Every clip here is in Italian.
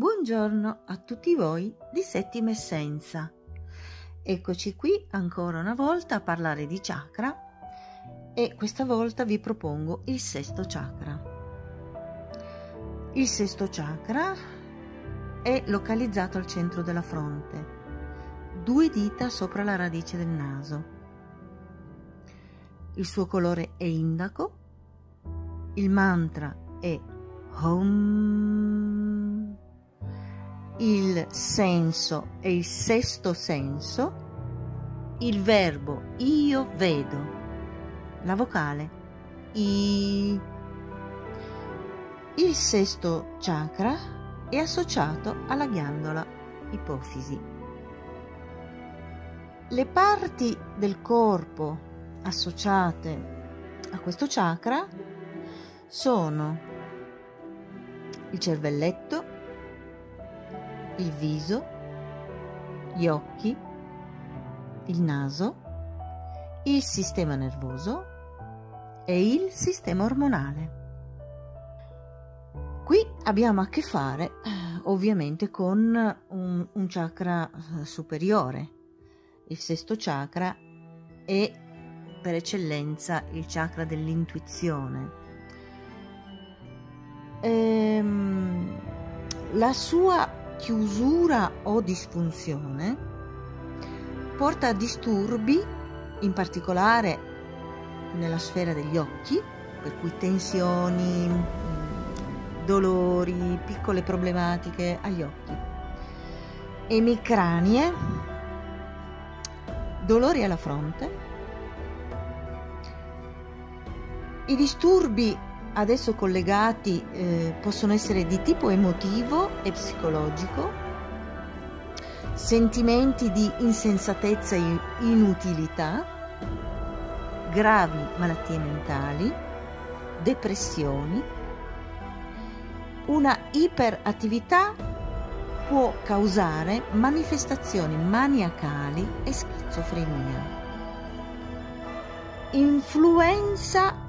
Buongiorno a tutti voi di Settima Essenza. Eccoci qui ancora una volta a parlare di chakra e questa volta vi propongo il sesto chakra. Il sesto chakra è localizzato al centro della fronte, due dita sopra la radice del naso. Il suo colore è indaco, il mantra è Om il senso è il sesto senso, il verbo io vedo, la vocale I. Il sesto chakra è associato alla ghiandola ipofisi. Le parti del corpo associate a questo chakra sono il cervelletto, il viso, gli occhi, il naso, il sistema nervoso e il sistema ormonale. Qui abbiamo a che fare eh, ovviamente con un, un chakra eh, superiore. Il sesto chakra è per eccellenza il chakra dell'intuizione. Ehm, la sua chiusura o disfunzione porta a disturbi, in particolare nella sfera degli occhi, per cui tensioni, mm, dolori, piccole problematiche agli occhi, emicranie, dolori alla fronte, i disturbi adesso collegati eh, possono essere di tipo emotivo e psicologico, sentimenti di insensatezza e inutilità, gravi malattie mentali, depressioni. Una iperattività può causare manifestazioni maniacali e schizofrenia. Influenza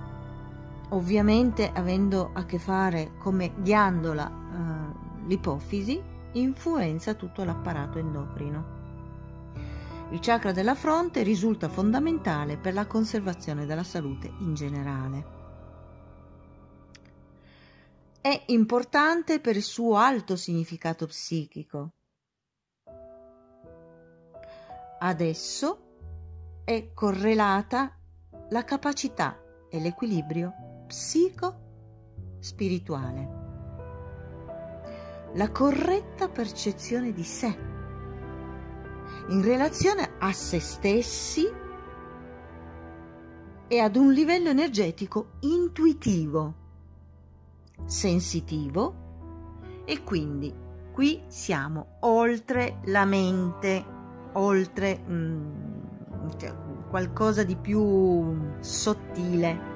ovviamente avendo a che fare come ghiandola eh, l'ipofisi, influenza tutto l'apparato endocrino. Il chakra della fronte risulta fondamentale per la conservazione della salute in generale. È importante per il suo alto significato psichico. Adesso è correlata la capacità e l'equilibrio psico-spirituale. La corretta percezione di sé in relazione a se stessi e ad un livello energetico intuitivo, sensitivo e quindi qui siamo oltre la mente, oltre mm, cioè, qualcosa di più sottile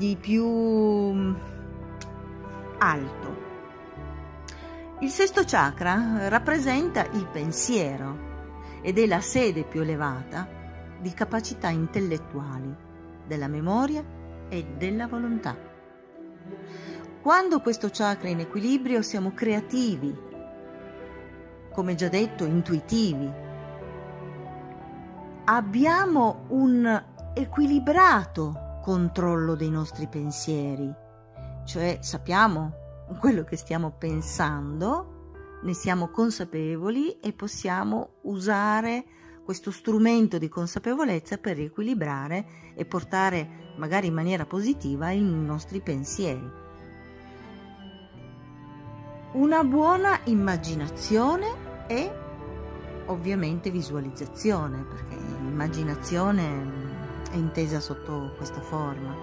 di più mm, alto. Il sesto chakra rappresenta il pensiero ed è la sede più elevata di capacità intellettuali, della memoria e della volontà. Quando questo chakra è in equilibrio siamo creativi, come già detto, intuitivi. Abbiamo un equilibrato controllo dei nostri pensieri, cioè sappiamo quello che stiamo pensando, ne siamo consapevoli e possiamo usare questo strumento di consapevolezza per riequilibrare e portare magari in maniera positiva i nostri pensieri. Una buona immaginazione e ovviamente visualizzazione, perché immaginazione è intesa sotto questa forma.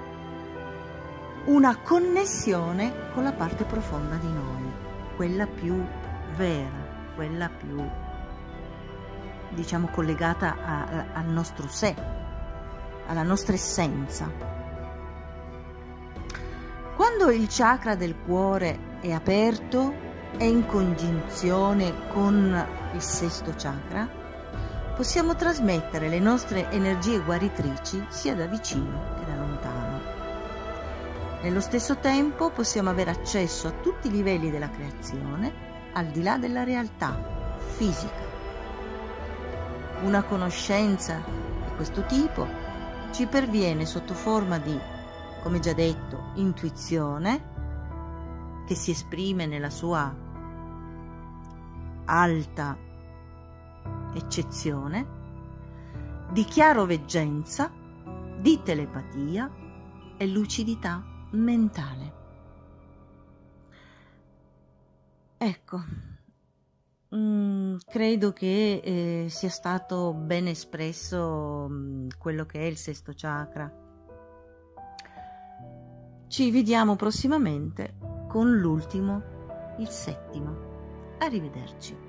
Una connessione con la parte profonda di noi, quella più vera, quella più, diciamo, collegata a, al nostro sé, alla nostra essenza. Quando il chakra del cuore è aperto, è in congiunzione con il sesto chakra, possiamo trasmettere le nostre energie guaritrici sia da vicino che da lontano. Nello stesso tempo possiamo avere accesso a tutti i livelli della creazione al di là della realtà fisica. Una conoscenza di questo tipo ci perviene sotto forma di, come già detto, intuizione, che si esprime nella sua alta eccezione, di chiaroveggenza, di telepatia e lucidità mentale. Ecco, mm, credo che eh, sia stato ben espresso mm, quello che è il sesto chakra. Ci vediamo prossimamente con l'ultimo, il settimo. Arrivederci.